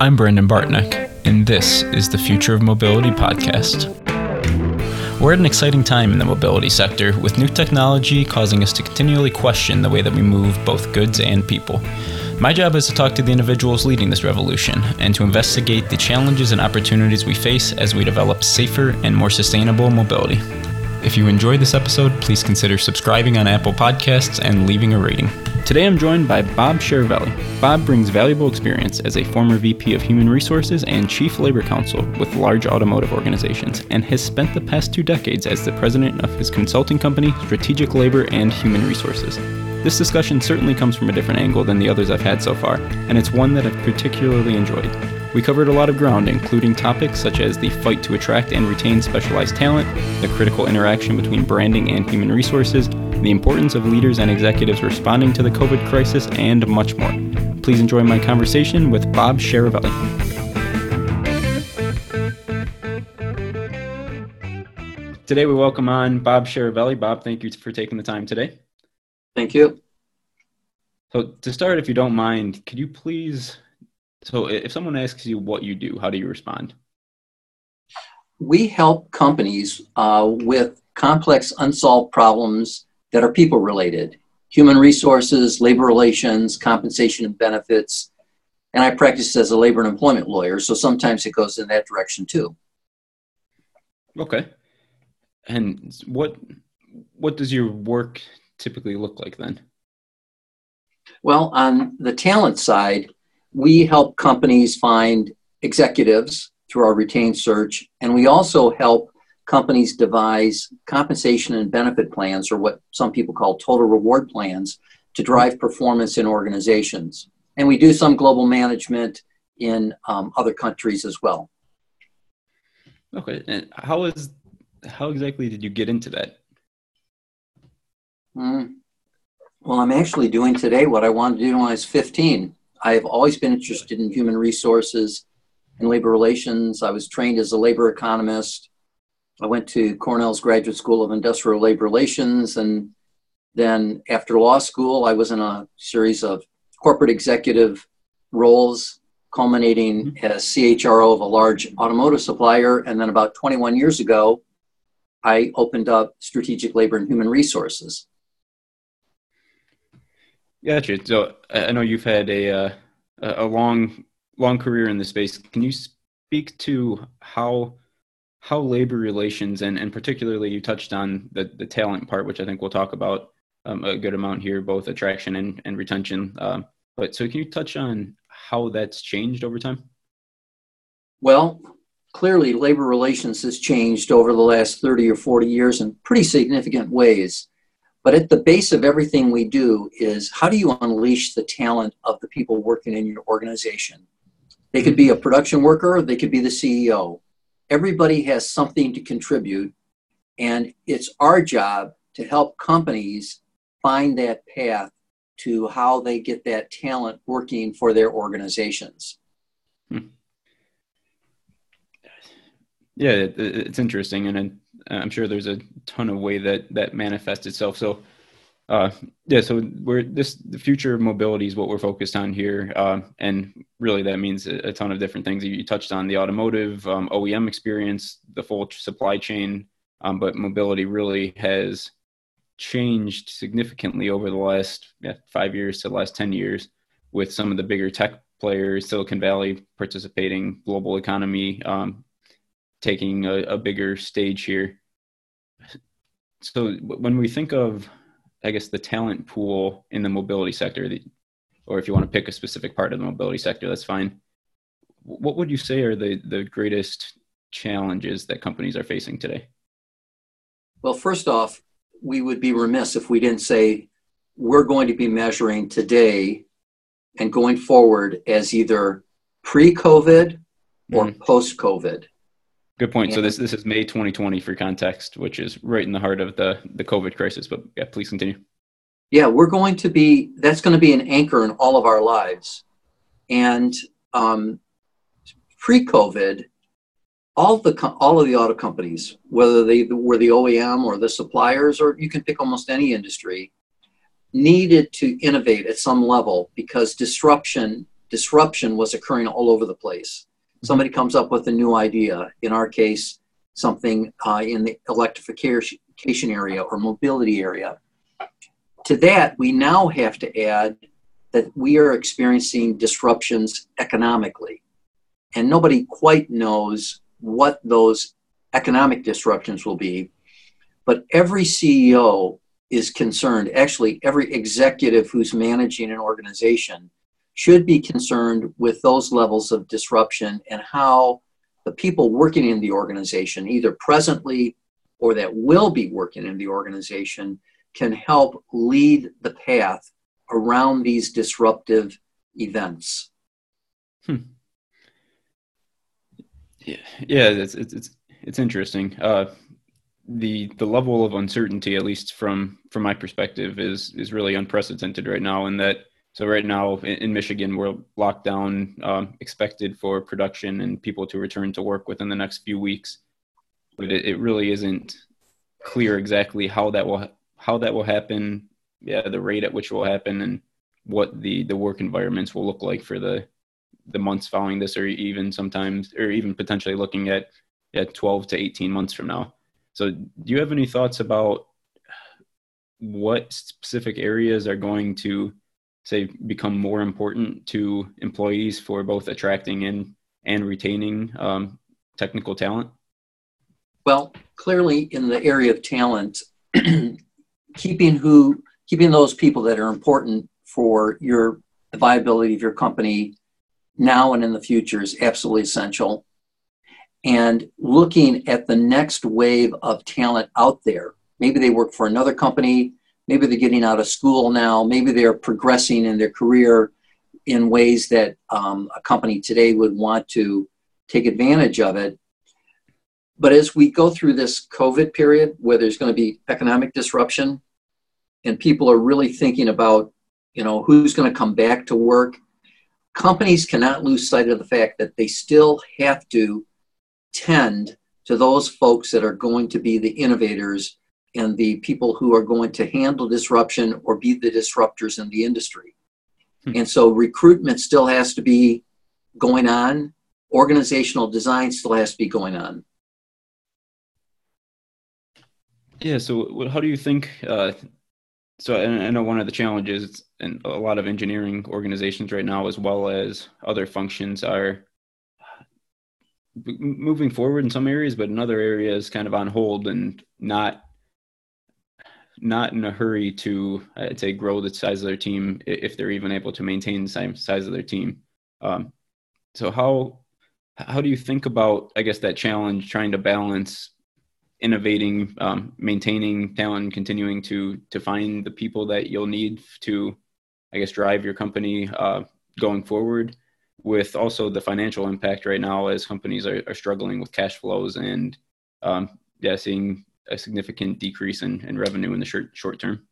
I'm Brendan Bartnick, and this is the Future of Mobility podcast. We're at an exciting time in the mobility sector, with new technology causing us to continually question the way that we move both goods and people. My job is to talk to the individuals leading this revolution and to investigate the challenges and opportunities we face as we develop safer and more sustainable mobility. If you enjoyed this episode, please consider subscribing on Apple Podcasts and leaving a rating. Today I'm joined by Bob Chiaravalli. Bob brings valuable experience as a former VP of Human Resources and Chief Labor Counsel with large automotive organizations and has spent the past two decades as the president of his consulting company, Strategic Labor and Human Resources. This discussion certainly comes from a different angle than the others I've had so far, and it's one that I've particularly enjoyed. We covered a lot of ground, including topics such as the fight to attract and retain specialized talent, the critical interaction between branding and human resources, the importance of leaders and executives responding to the COVID crisis, and much more. Please enjoy my conversation with Bob Chiaravalli. Today we welcome on Bob Chiaravalli. Bob, thank you for taking the time today. Thank you. So to start, if you don't mind, could you please so if someone asks you what you do, how do you respond? We help companies uh, with complex unsolved problems that are people related human resources, labor relations, compensation and benefits. And I practice as a labor and employment lawyer, so sometimes it goes in that direction too. Okay. And what what does your work typically look like then? Well, on the talent side, we help companies find executives through our retained search, and we also help companies devise compensation and benefit plans, or what some people call total reward plans, to drive performance in organizations. And we do some global management in um, other countries as well. Okay, and how is how exactly did you get into that? Mm. Well, I'm actually doing today what I wanted to do when I was 15. I've always been interested in human resources and labor relations. I was trained as a labor economist. I went to Cornell's Graduate School of Industrial Labor Relations. And then after law school, I was in a series of corporate executive roles, culminating mm-hmm. as CHRO of a large automotive supplier. And then about 21 years ago, I opened up strategic labor and human resources. Gotcha. So I know you've had a uh, a long long career in the space. Can you speak to how how labor relations and and particularly you touched on the the talent part, which I think we'll talk about um, a good amount here, both attraction and and retention. Um, but so can you touch on how that's changed over time? Well, clearly labor relations has changed over the last 30 or 40 years in pretty significant ways. But at the base of everything we do is how do you unleash the talent of the people working in your organization? They could be a production worker, they could be the CEO. Everybody has something to contribute, and it's our job to help companies find that path to how they get that talent working for their organizations. Hmm. Yeah, it's interesting, and I'm sure there's a ton of way that that manifests itself. So, uh, yeah, so we're this the future of mobility is what we're focused on here, uh, and really that means a, a, ton of different things. You touched on the automotive um, OEM experience, the full supply chain, um, but mobility really has changed significantly over the last yeah, five years to the last ten years, with some of the bigger tech players, Silicon Valley participating, global economy um, taking a, a bigger stage here. So when we think of, I guess, the talent pool in the mobility sector, or if you want to pick a specific part of the mobility sector, that's fine. What would you say are the, the greatest challenges that companies are facing today? Well, first off, we would be remiss if we didn't say we're going to be measuring today and going forward as either pre COVID or mm. Mm-hmm. post COVID. Good point. So this this is May 2020 for context, which is right in the heart of the the COVID crisis. But yeah, please continue. Yeah, we're going to be. That's going to be an anchor in all of our lives, and um, pre-COVID, all the all of the auto companies, whether they were the OEM or the suppliers, or you can pick almost any industry, needed to innovate at some level because disruption disruption was occurring all over the place. Somebody comes up with a new idea. In our case, something uh, in the electrification area or mobility area. To that, we now have to add that we are experiencing disruptions economically. And nobody quite knows what those economic disruptions will be. But every CEO is concerned, actually, every executive who's managing an organization should be concerned with those levels of disruption and how the people working in the organization, either presently or that will be working in the organization, can help lead the path around these disruptive events. Hmm. Yeah, yeah, it's it's it's interesting. Uh, the the level of uncertainty, at least from from my perspective, is is really unprecedented right now. In that, so right now in, Michigan, we're locked down, um, expected for production and people to return to work within the next few weeks, but it, it really isn't clear exactly how that will how that will happen. Yeah, the rate at which it will happen, and what the the work environments will look like for the the months following this, or even sometimes, or even potentially looking at at 12 to 18 months from now. So, do you have any thoughts about what specific areas are going to say become more important to employees for both attracting and and retaining um, technical talent? Well, clearly in the area of talent, keeping who keeping those people that are important for your the viability of your company now and in the future is absolutely essential and looking at the next wave of talent out there. Maybe they work for another company, maybe they're getting out of school now, maybe they're progressing in their career in ways that um, a company today would want to take advantage of it. But as we go through this COVID period where there's going to be economic disruption and people are really thinking about, you know, who's going to come back to work, companies cannot lose sight of the fact that they still have to tend to those folks that are going to be the innovators and the people who are going to handle disruption or be the disruptors in the industry. Hmm. And so recruitment still has to be going on, organizational design still has to be going on. Yeah, so how do you think? Uh, so I know one of the challenges in a lot of engineering organizations right now, as well as other functions, are moving forward in some areas, but in other areas, kind of on hold and not not in a hurry to I'd say grow the size of their team if they're even able to maintain the same size of their team. Um, so how how do you think about I guess that challenge trying to balance innovating, um, maintaining talent, continuing to to find the people that you'll need to I guess drive your company uh, going forward with also the financial impact right now as companies are, are struggling with cash flows and um, yeah, seeing a significant decrease in, in revenue in the short, short term?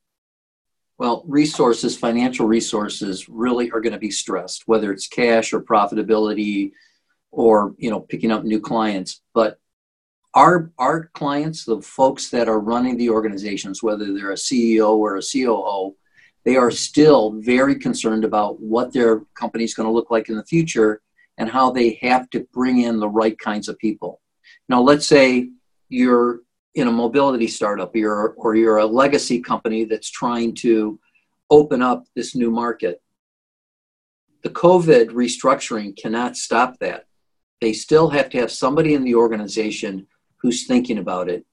Well, resources, financial resources really are going to be stressed, whether it's cash or profitability or, you know, picking up new clients. But our, our clients, the folks that are running the organizations, whether they're a CEO or a COO, they are still very concerned about what their company is going to look like in the future and how they have to bring in the right kinds of people. Now, let's say you're in a mobility startup you're, or you're a legacy company that's trying to open up this new market. The COVID restructuring cannot stop that. They still have to have somebody in the organization who's thinking about it.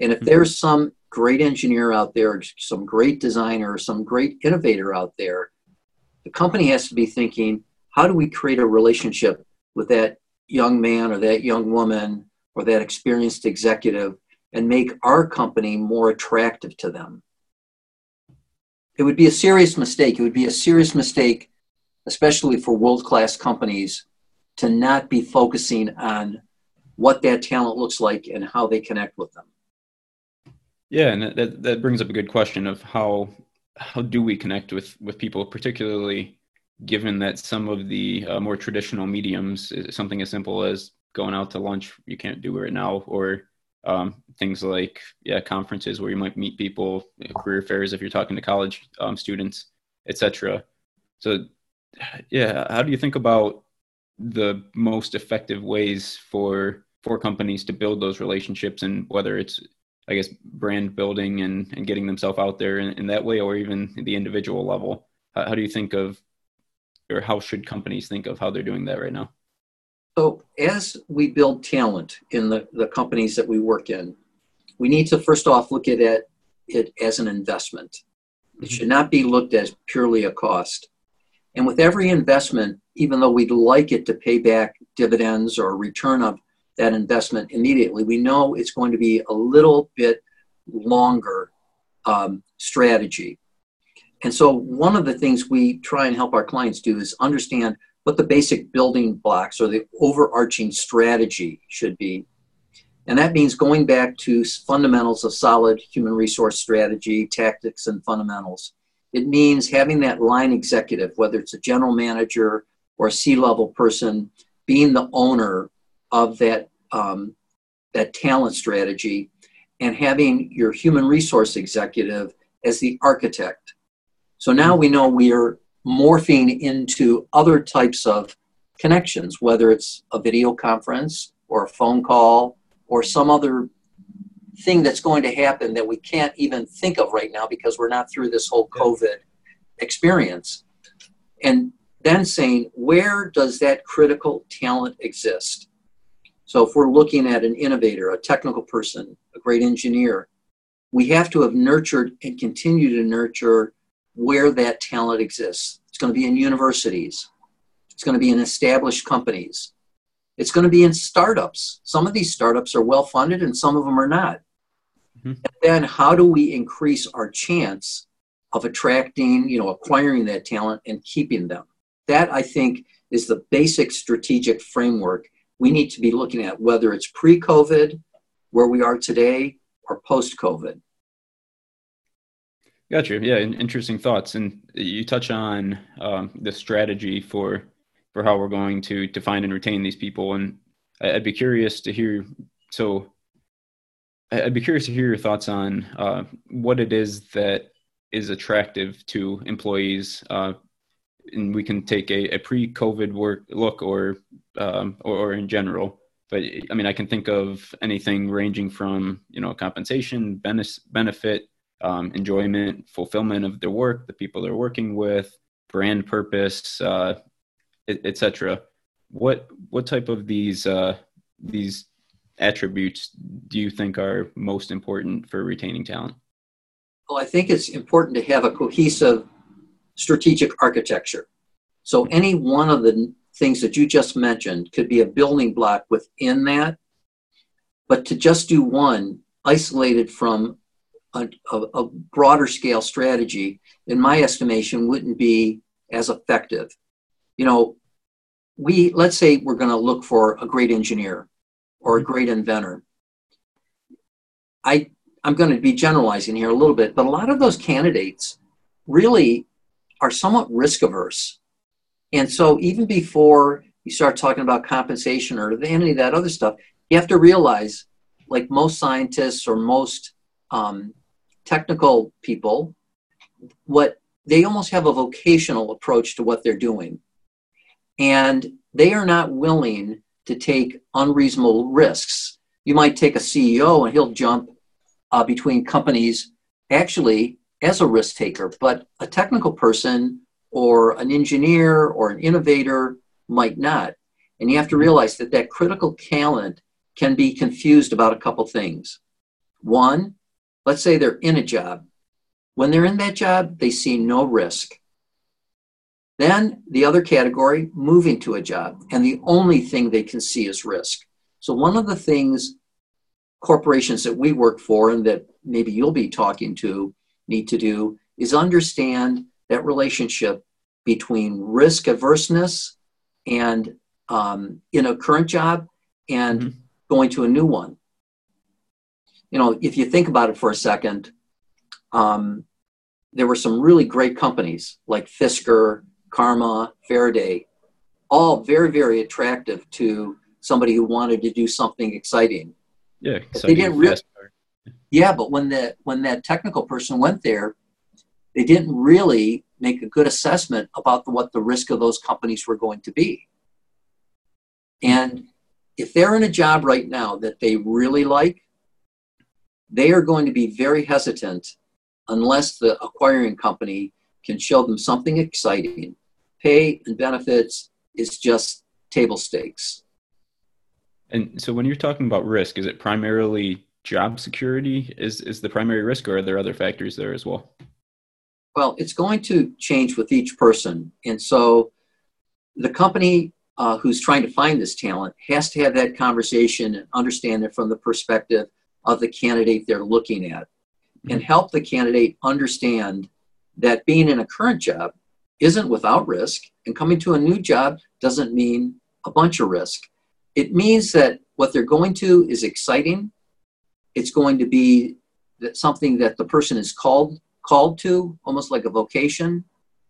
And if mm-hmm. there's some great engineer out there, some great designer, some great innovator out there, the company has to be thinking, how do we create a relationship with that young man or that young woman or that experienced executive and make our company more attractive to them? It would be a serious mistake. It would be a serious mistake, especially for world class companies, to not be focusing on what that talent looks like and how they connect with them. Yeah, and that that brings up a good question of how how do we connect with with people, particularly given that some of the uh, more traditional mediums, something as simple as going out to lunch, you can't do it right now, or um, things like yeah conferences where you might meet people, career fairs if you're talking to college um, students, etc. So yeah, how do you think about the most effective ways for for companies to build those relationships and whether it's I guess brand building and, and getting themselves out there in, in that way or even the individual level? How, how do you think of or how should companies think of how they're doing that right now? So as we build talent in the, the companies that we work in, we need to first off look at it, it as an investment. It should not be looked as purely a cost. And with every investment, even though we'd like it to pay back dividends or return of that investment immediately, we know it's going to be a little bit longer um, strategy. And so, one of the things we try and help our clients do is understand what the basic building blocks or the overarching strategy should be. And that means going back to fundamentals of solid human resource strategy, tactics, and fundamentals. It means having that line executive, whether it's a general manager or a C level person, being the owner of that, um, that talent strategy and having your human resource executive as the architect. So now we know we are morphing into other types of connections, whether it's a video conference or a phone call or some other thing that's going to happen that we can't even think of right now because we're not through this whole COVID experience. And then saying, where does that critical talent exist? So if we're looking at an innovator, a technical person, a great engineer, we have to have nurtured and continue to nurture where that talent exists. It's going to be in universities. It's going to be in established companies. It's going to be in startups. Some of these startups are well funded and some of them are not. Mm-hmm. then how do we increase our chance of attracting, you know, acquiring that talent and keeping them? That I think is the basic strategic framework we need to be looking at, whether it's pre-COVID, where we are today, or post-COVID. Gotcha. Yeah, interesting thoughts. And you touch on um, the strategy for for how we're going to to find and retain these people. And I'd be curious to hear. So, I'd be curious to hear your thoughts on uh, what it is that is attractive to employees. Uh, and we can take a, a pre-COVID work look, or, um, or or in general. But I mean, I can think of anything ranging from you know compensation, benefit um, enjoyment, fulfillment of their work, the people they're working with, brand purpose, uh, etc. What what type of these uh, these attributes do you think are most important for retaining talent? Well, I think it's important to have a cohesive strategic architecture. So any one of the things that you just mentioned could be a building block within that, but to just do one isolated from a, a, broader scale strategy, in my estimation, wouldn't be as effective. You know, we let's say we're going to look for a great engineer or a great inventor. I I'm going to be generalizing here a little bit, but a lot of those candidates really are somewhat risk averse. And so even before you start talking about compensation or any of that other stuff, you have to realize, like most scientists or most um, technical people, what they almost have a vocational approach to what they're doing. And they are not willing to take unreasonable risks. You might take a CEO and he'll jump uh, between companies actually as a risk taker, but a technical person or an engineer or an innovator might not. And you have to realize that that critical talent can be confused about a couple things. One, Let's say they're in a job. When they're in that job, they see no risk. Then the other category, moving to a job, and the only thing they can see is risk. So, one of the things corporations that we work for and that maybe you'll be talking to need to do is understand that relationship between risk averseness and um, in a current job and mm-hmm. going to a new one you know, if you think about it for a second, um, there were some really great companies like Fisker, Karma, Faraday, all very, very attractive to somebody who wanted to do something exciting. Yeah, they didn't really. Yeah, but when the when that technical person went there, they didn't really make a good assessment about the, what the risk of those companies were going to be. And if they're in a job right now that they really like, they are going to be very hesitant unless the acquiring company can show them something exciting. Pay and benefits is just table stakes. And so when you're talking about risk, is it primarily job security is, is the primary risk or are there other factors there as well? Well, it's going to change with each person. And so the company uh, who's trying to find this talent has to have that conversation and understand it from the perspective of the candidate they're looking at and help the candidate understand that being in a current job isn't without risk and coming to a new job doesn't mean a bunch of risk. It means that what they're going to is exciting. It's going to be that something that the person is called called to, almost like a vocation.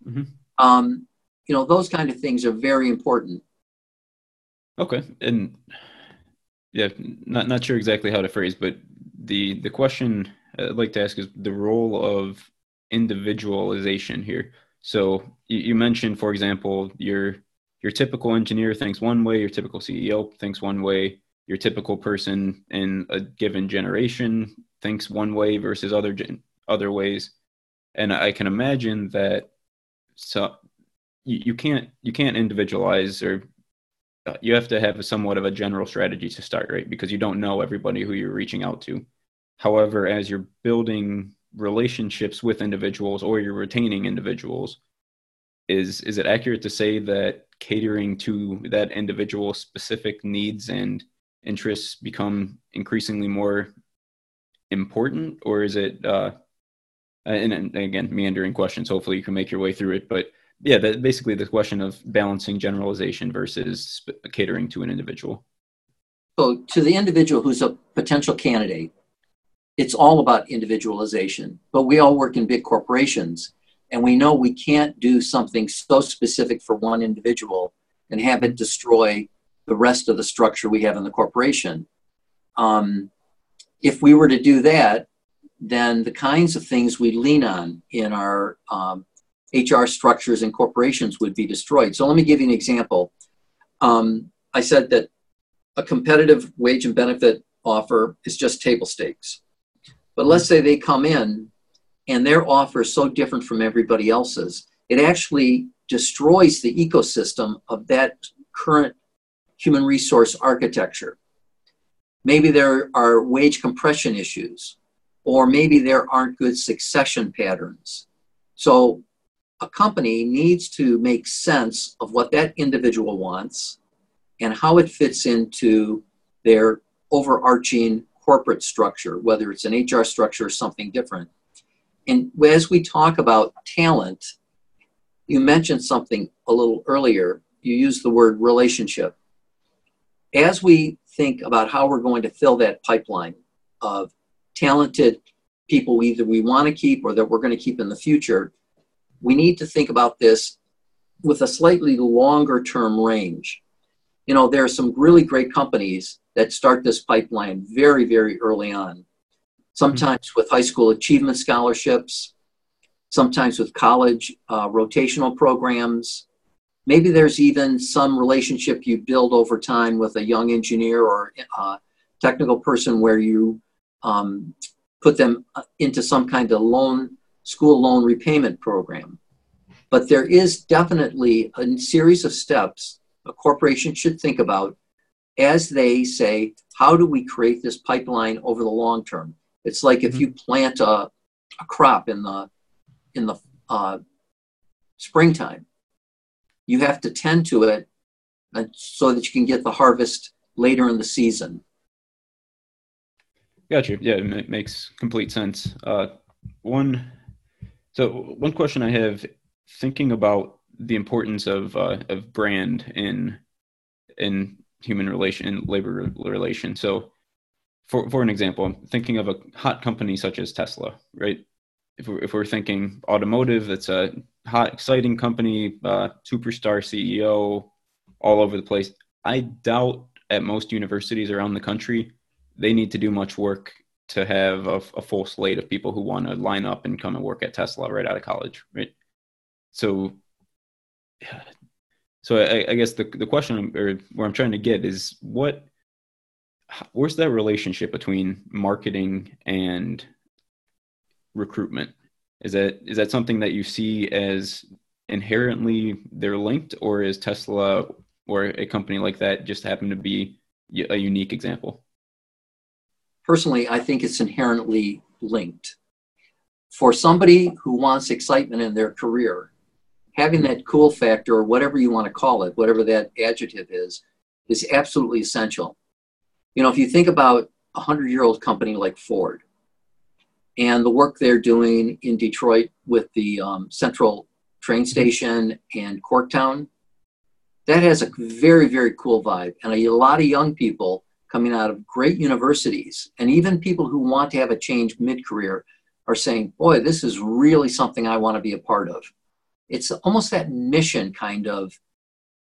Mm-hmm. Um, you know, those kind of things are very important. Okay, and yeah, not not sure exactly how to phrase, but the the question I'd like to ask is the role of individualization here. So you, you mentioned, for example, your your typical engineer thinks one way, your typical CEO thinks one way, your typical person in a given generation thinks one way versus other gen- other ways, and I can imagine that so you, you can't you can't individualize or you have to have somewhat of a general strategy to start right? Because you don't know everybody who you're reaching out to. However as you're building relationships with individuals or you're retaining individuals is is it accurate to say that catering to that individual specific needs and interests become increasingly more important? Or is it uh and, and again meandering questions hopefully you can make your way through it but yeah, that basically the question of balancing generalization versus catering to an individual. So, to the individual who's a potential candidate, it's all about individualization. But we all work in big corporations, and we know we can't do something so specific for one individual and have it destroy the rest of the structure we have in the corporation. Um, if we were to do that, then the kinds of things we lean on in our um, HR structures and corporations would be destroyed. So let me give you an example. Um, I said that a competitive wage and benefit offer is just table stakes. But let's say they come in and their offer is so different from everybody else's, it actually destroys the ecosystem of that current human resource architecture. Maybe there are wage compression issues, or maybe there aren't good succession patterns. So a company needs to make sense of what that individual wants and how it fits into their overarching corporate structure, whether it's an HR structure or something different. And as we talk about talent, you mentioned something a little earlier. You used the word relationship. As we think about how we're going to fill that pipeline of talented people either we want to keep or that we're going to keep in the future, we need to think about this with a slightly longer term range. You know, there are some really great companies that start this pipeline very, very early on. Sometimes mm-hmm. with high school achievement scholarships, sometimes with college uh, rotational programs. Maybe there's even some relationship you build over time with a young engineer or uh, technical person where you um, put them uh, into some kind of loan school loan repayment program. But there is definitely a series of steps a corporation should think about as they say, how do we create this pipeline over the long term? It's like if mm-hmm. you plant a, a crop in the in the uh, springtime, you have to tend to it so that you can get the harvest later in the season. Gotcha. Yeah, it makes complete sense. Uh, one so one question I have, thinking about the importance of uh, of brand in in human relation labor relation. So, for for an example, I'm thinking of a hot company such as Tesla, right? If we're, if we're thinking automotive, it's a hot, exciting company, uh, superstar CEO, all over the place. I doubt at most universities around the country they need to do much work to have a, a full slate of people who want to line up and come and work at Tesla right out of college, right? So, so I, I guess the the question or where I'm trying to get is what where's that relationship between marketing and recruitment? Is that is that something that you see as inherently they're linked, or is Tesla or a company like that just happen to be a unique example? Personally, I think it's inherently linked. For somebody who wants excitement in their career, having that cool factor, or whatever you want to call it, whatever that adjective is, is absolutely essential. You know, if you think about a hundred year old company like Ford and the work they're doing in Detroit with the um, Central train station and Corktown, that has a very, very cool vibe. And a lot of young people coming out of great universities and even people who want to have a change mid career are saying, boy, this is really something I want to be a part of. It's almost that mission kind of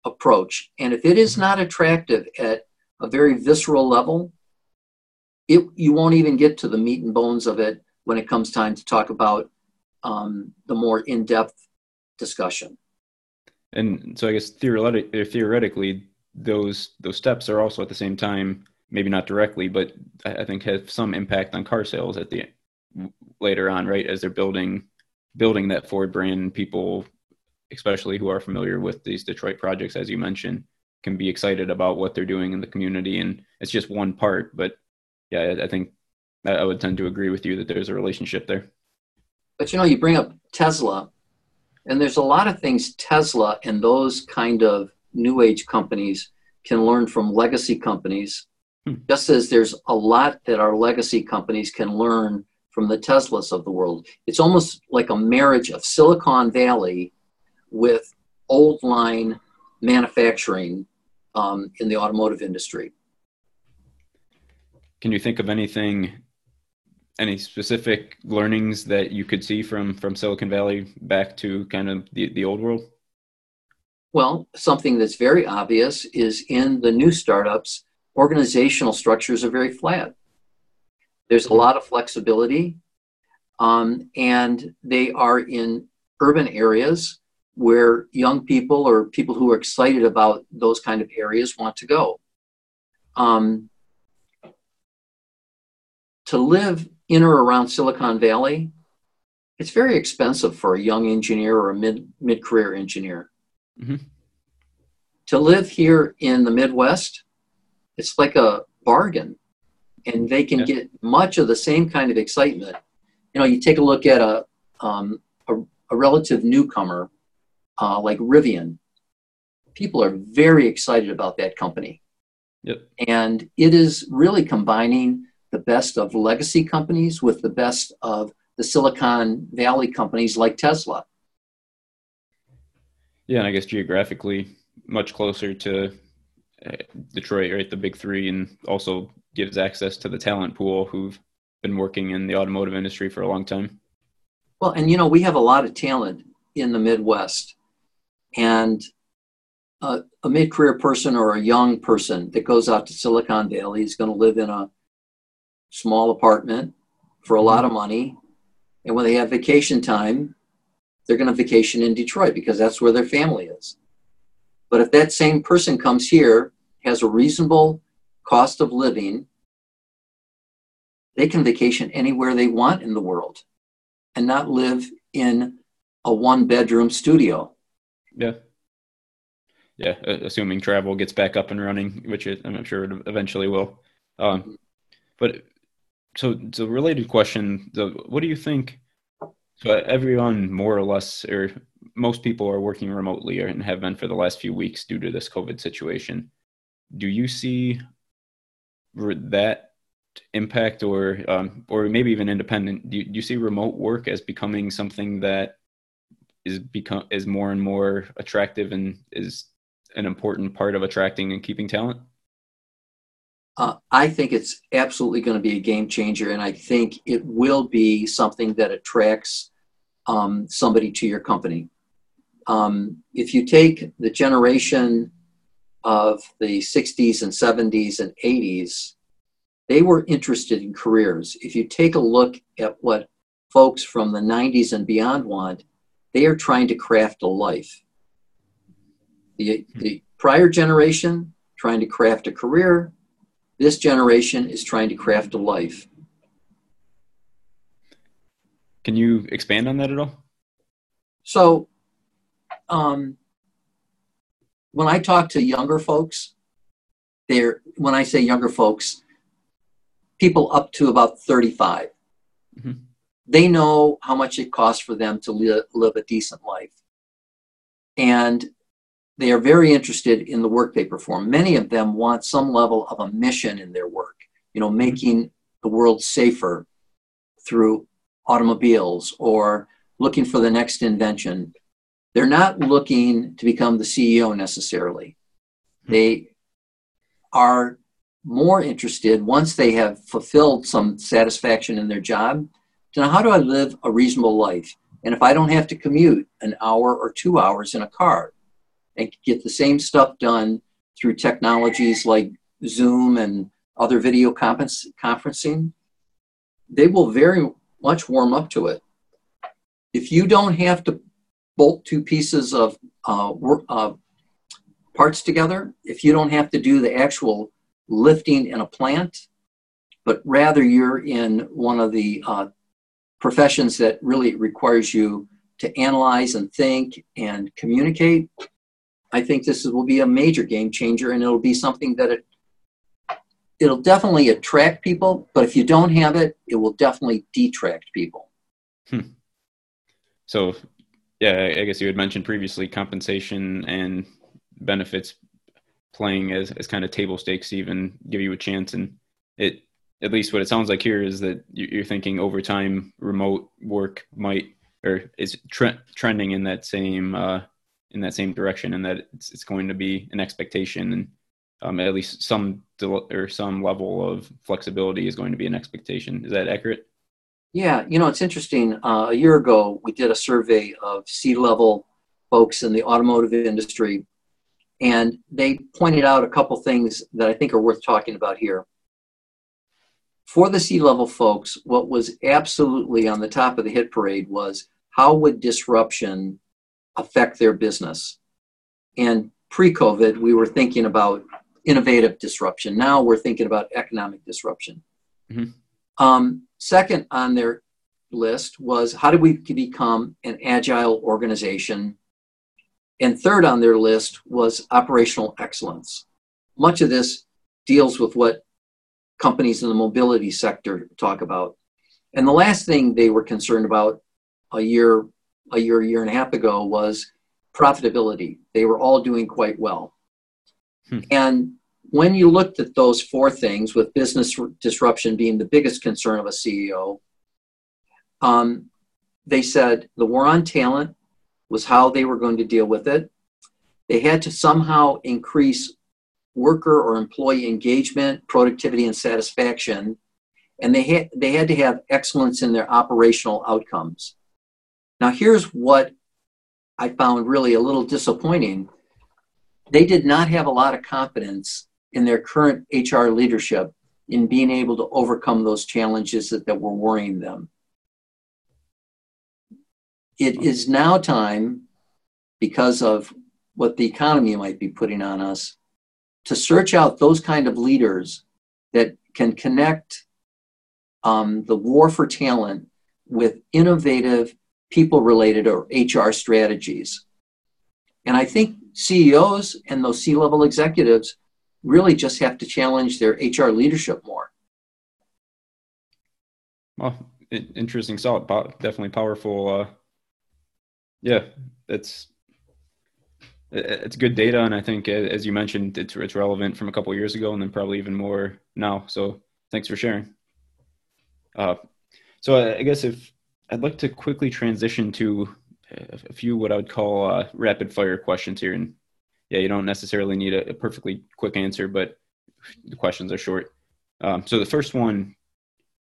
approach. And if it is not attractive at a very visceral level, it, you won't even get to the meat and bones of it when it comes time to talk about um, the more in-depth discussion. And so I guess theoretically, theoretically, those those steps are also at the same time, maybe not directly, but I think have some impact on car sales at the later on, right? As they're building building that Ford brand, people, especially who are familiar with these Detroit projects, as you mentioned, can be excited about what they're doing in the community. And it's just one part, but yeah, I think I would tend to agree with you that there's a relationship there. But you know, you bring up Tesla, and there's a lot of things Tesla and those kind of new age companies can learn from legacy companies, hmm. just as there's a lot that our legacy companies can learn from the Teslas of the world. It's almost like a marriage of Silicon Valley with old line manufacturing um, in the automotive industry. Can you think of anything, any specific learnings that you could see from from Silicon Valley back to kind of the, the old world? Well, something that's very obvious is in the new startups, organizational structures are very flat. There's a lot of flexibility, um, and they are in urban areas where young people or people who are excited about those kind of areas want to go. Um, to live in or around Silicon Valley, it's very expensive for a young engineer or a mid mid career engineer. Mm-hmm. To live here in the Midwest, it's like a bargain, and they can yeah. get much of the same kind of excitement. You know, you take a look at a um, a, a relative newcomer uh, like Rivian. People are very excited about that company. Yep. And it is really combining the best of legacy companies with the best of the Silicon Valley companies like Tesla. Yeah, and I guess geographically much closer to Detroit, right? The big three, and also gives access to the talent pool who've been working in the automotive industry for a long time. Well, and you know, we have a lot of talent in the Midwest. And uh, a mid career person or a young person that goes out to Silicon Valley is going to live in a small apartment for a lot of money. And when they have vacation time, they're going to vacation in Detroit because that's where their family is. But if that same person comes here, has a reasonable cost of living, they can vacation anywhere they want in the world and not live in a one bedroom studio. Yeah. Yeah, assuming travel gets back up and running, which it, I'm sure it eventually will. Um, but so, so related question: the, What do you think? So everyone, more or less, or most people are working remotely and have been for the last few weeks due to this COVID situation. Do you see that impact, or um, or maybe even independent? Do you, do you see remote work as becoming something that is become is more and more attractive and is an important part of attracting and keeping talent? Uh, I think it's absolutely going to be a game changer, and I think it will be something that attracts um, somebody to your company. Um, if you take the generation of the 60s and 70s and 80s, they were interested in careers. If you take a look at what folks from the 90s and beyond want, they are trying to craft a life. The, the prior generation trying to craft a career, this generation is trying to craft a life. Can you expand on that at all? So, um, when I talk to younger folks, they're when I say younger folks, people up to about 35. Mm-hmm. They know how much it costs for them to li- live a decent life. And they are very interested in the work they perform. Many of them want some level of a mission in their work, you know, making the world safer through automobiles or looking for the next invention. They're not looking to become the CEO necessarily. Hmm. They are more interested once they have fulfilled some satisfaction in their job to know how do I live a reasonable life? And if I don't have to commute an hour or two hours in a car and get the same stuff done through technologies like Zoom and other video conferencing, they will very much warm up to it. If you don't have to bolt two pieces of uh, uh, parts together, if you don't have to do the actual lifting in a plant, but rather you're in one of the uh, professions that really requires you to analyze and think and communicate, I think this will be a major game changer and it'll be something that it, it'll definitely attract people, but if you don't have it, it will definitely detract people. Hmm. So, yeah, I guess you had mentioned previously compensation and benefits playing as, as kind of table stakes even give you a chance. And it, at least what it sounds like here is that you're thinking over time, remote work might, or is tre- trending in that same, uh, in that same direction and that it's, it's going to be an expectation and um, at least some del- or some level of flexibility is going to be an expectation. Is that accurate? Yeah, you know, it's interesting. Uh, a year ago, we did a survey of C-level folks in the automotive industry and they pointed out a couple things that I think are worth talking about here. For the C-level folks, what was absolutely on the top of the hit parade was how would disruption affect their business? And pre COVID, we were thinking about innovative disruption. Now we're thinking about economic disruption. Mm-hmm. Um, second on their list was how do we become an agile organization and third on their list was operational excellence. Much of this deals with what companies in the mobility sector talk about. And the last thing they were concerned about a year, a year, a year and a half ago was profitability. They were all doing quite well. Hmm. And when you looked at those four things, with business disruption being the biggest concern of a CEO, um, they said the war on talent was how they were going to deal with it. They had to somehow increase worker or employee engagement, productivity, and satisfaction. And they had, they had to have excellence in their operational outcomes. Now, here's what I found really a little disappointing. They did not have a lot of confidence in their current HR leadership in being able to overcome those challenges that, that were worrying them it is now time, because of what the economy might be putting on us, to search out those kind of leaders that can connect um, the war for talent with innovative people related or HR strategies. And I think CEOs and those C level executives really just have to challenge their HR leadership more. Well, interesting thought. Definitely powerful uh, yeah, it's it's good data, and I think as you mentioned, it's it's relevant from a couple years ago, and then probably even more now. So thanks for sharing. Uh, so I guess if I'd like to quickly transition to a few what I would call uh, rapid fire questions here, and yeah, you don't necessarily need a, a perfectly quick answer, but the questions are short. Um, so the first one,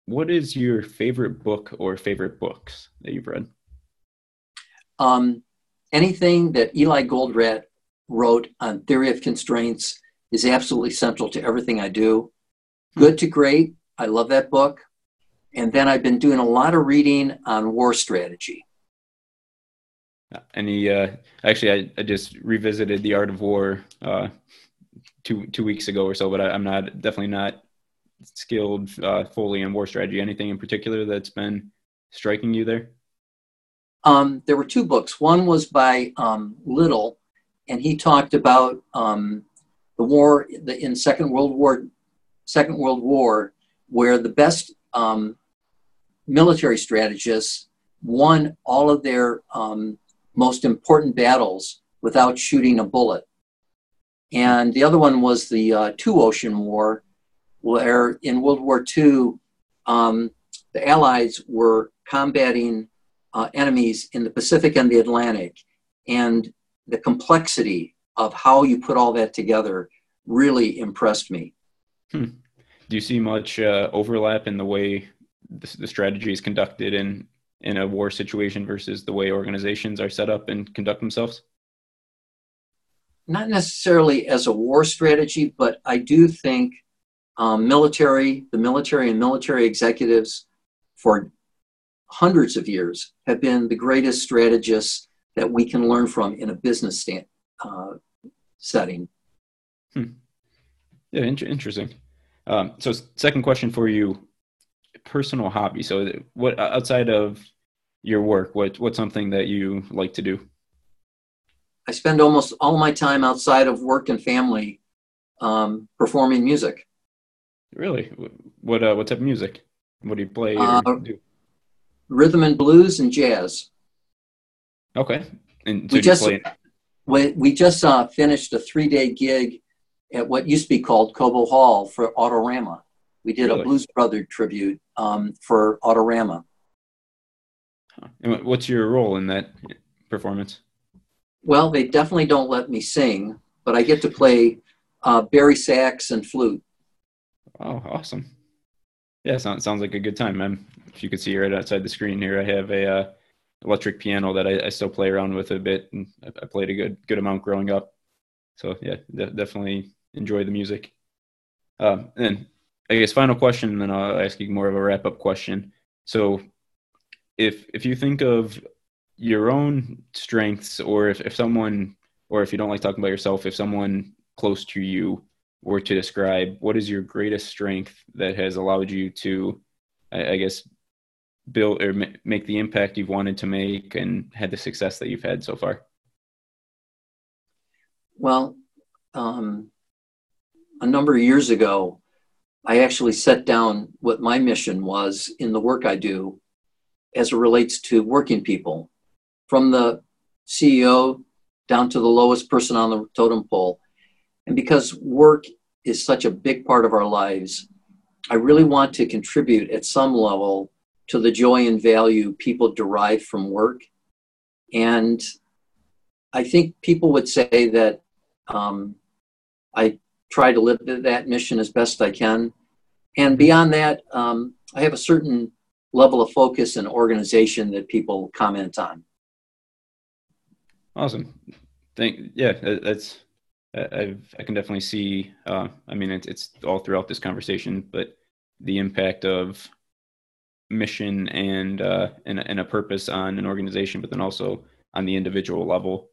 what is your favorite book or favorite books that you've read? Um, anything that Eli Goldratt wrote on theory of constraints is absolutely central to everything I do. Good to Great. I love that book. And then I've been doing a lot of reading on war strategy. Any, uh, actually, I, I just revisited The Art of War uh, two two weeks ago or so, but I, am not definitely not skilled uh, fully in war strategy. Anything in particular that's been striking you there? Um, there were two books. One was by um, Little, and he talked about um, the war the, in Second World War, Second World War, where the best um, military strategists won all of their um, most important battles without shooting a bullet. And the other one was the uh, Two Ocean War, where in World War II, um, the Allies were combating uh, enemies in the Pacific and the Atlantic. And the complexity of how you put all that together really impressed me. Hmm. Do you see much uh, overlap in the way the, the strategy is conducted in in a war situation versus the way organizations are set up and conduct themselves? Not necessarily as a war strategy, but I do think um, military, the military and military executives for hundreds of years have been the greatest strategists that we can learn from in a business stand, uh, setting. Hmm. Yeah, in- interesting. Um, so, second question for you: personal hobby. So, what outside of your work, what what's something that you like to do? I spend almost all my time outside of work and family um, performing music. Really? What uh, what type of music? What do you play? Uh, do? Rhythm and blues and jazz. Okay. And so we just we, we just uh, finished a three day gig at what used to be called Cobo Hall for Autorama. We did really? a Blues Brother tribute um, for Autorama. And what's your role in that performance? Well, they definitely don't let me sing, but I get to play uh, bari sax and flute. Oh, awesome! Yeah, sounds sounds like a good time. I'm, if you could see right outside the screen here, I have a uh, electric piano that I, I, still play around with a bit, and I, I played a good good amount growing up. So yeah, de- definitely enjoy the music. Um, and I guess final question, and then I'll ask you more of a wrap up question. So, if if you think of your own strengths, or if, if someone, or if you don't like talking about yourself, if someone close to you were to describe what is your greatest strength that has allowed you to, I, I guess, build or make the impact you've wanted to make and had the success that you've had so far? Well, um, a number of years ago, I actually set down what my mission was in the work I do as it relates to working people, from the CEO down to the lowest person on the totem pole. And because work is such a big part of our lives, I really want to contribute at some level to the joy and value people derive from work. And I think people would say that um, I try to live that mission as best I can. And beyond that, um, I have a certain level of focus and organization that people comment on. Awesome. Thank yeah, that's I've, I can definitely see. Uh, I mean, it's, it's all throughout this conversation, but the impact of mission and uh, and, and a purpose on an organization, but then also on the individual level.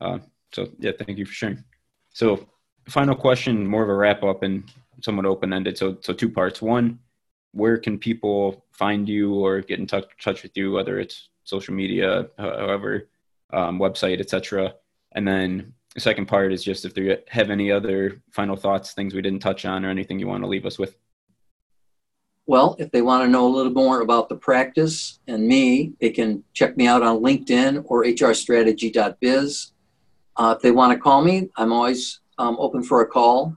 Uh, so yeah, thank you for sharing. So final question, more of a wrap up and somewhat open ended. So so two parts. One, where can people find you or get in touch touch with you, whether it's social media, however, um, website, etc. And then the second part is just if you have any other final thoughts, things we didn't touch on, or anything you want to leave us with. Well, if they want to know a little more about the practice and me, they can check me out on LinkedIn or hrstrategy.biz. Uh, if they want to call me, I'm always um, open for a call,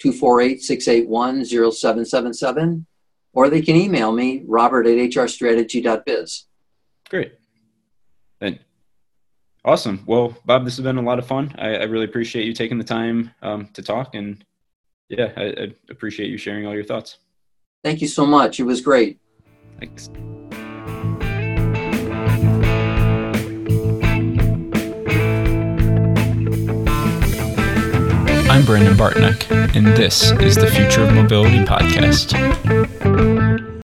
248 681 0777, or they can email me, robert at hrstrategy.biz. Great. And Awesome. Well, Bob, this has been a lot of fun. I, I really appreciate you taking the time um, to talk, and yeah, I, I appreciate you sharing all your thoughts. Thank you so much. It was great. Thanks. I'm Brandon Bartnick, and this is the Future of Mobility podcast.